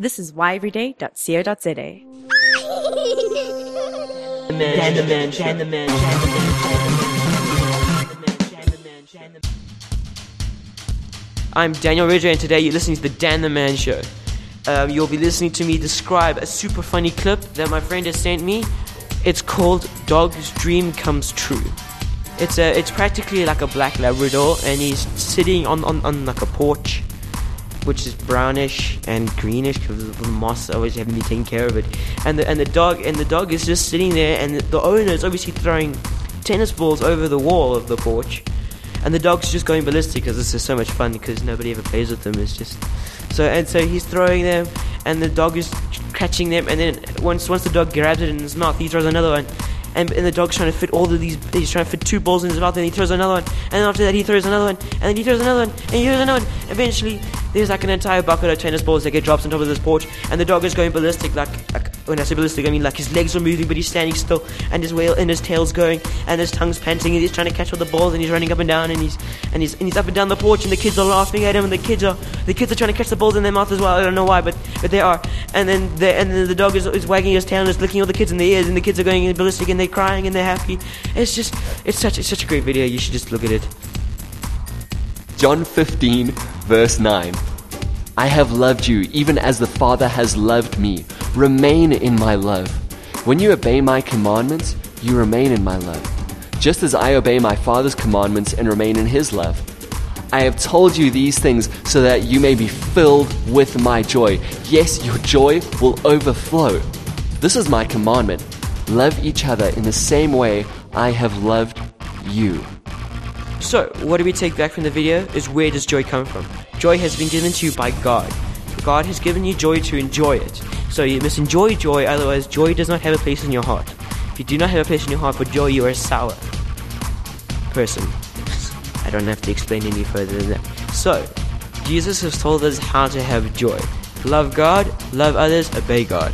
This is whyeveryday.co.za. I'm Daniel Ridger, and today you're listening to the Dan the Man Show. Um, you'll be listening to me describe a super funny clip that my friend has sent me. It's called "Dog's Dream Comes True." It's a, it's practically like a black Labrador, and he's sitting on, on, on like a porch, which is brownish and greenish because the moss always having to be taken care of it. And the and the dog and the dog is just sitting there, and the, the owner is obviously throwing tennis balls over the wall of the porch and the dog's just going ballistic because this is so much fun because nobody ever plays with them. It's just so and so he's throwing them, and the dog is catching them, and then once once the dog grabs it in his mouth, he throws another one. And, and the dog's trying to fit all of these. He's trying to fit two balls in his mouth, and he throws another one. And then after that, he throws another one, and then he throws another one, and he throws another one. Eventually, there's like an entire bucket of tennis balls that get dropped on top of this porch, and the dog is going ballistic. Like, like Oh, when I say ballistic, I mean like his legs are moving, but he's standing still, and his whale and his tail's going, and his tongue's panting, and he's trying to catch all the balls, and he's running up and down, and he's and he's and he's up and down the porch, and the kids are laughing at him, and the kids are the kids are trying to catch the balls in their mouth as well. I don't know why, but but they are. And then the and then the dog is, is wagging his tail and is licking all the kids in the ears, and the kids are going ballistic, and they're crying and they're happy. It's just it's such it's such a great video. You should just look at it. John 15, verse 9. I have loved you even as the Father has loved me. Remain in my love. When you obey my commandments, you remain in my love, just as I obey my Father's commandments and remain in his love. I have told you these things so that you may be filled with my joy. Yes, your joy will overflow. This is my commandment love each other in the same way I have loved you. So, what do we take back from the video is where does joy come from? Joy has been given to you by God. God has given you joy to enjoy it. So you must enjoy joy, otherwise joy does not have a place in your heart. If you do not have a place in your heart for joy, you are a sour person. I don't have to explain any further than that. So, Jesus has told us how to have joy. Love God, love others, obey God.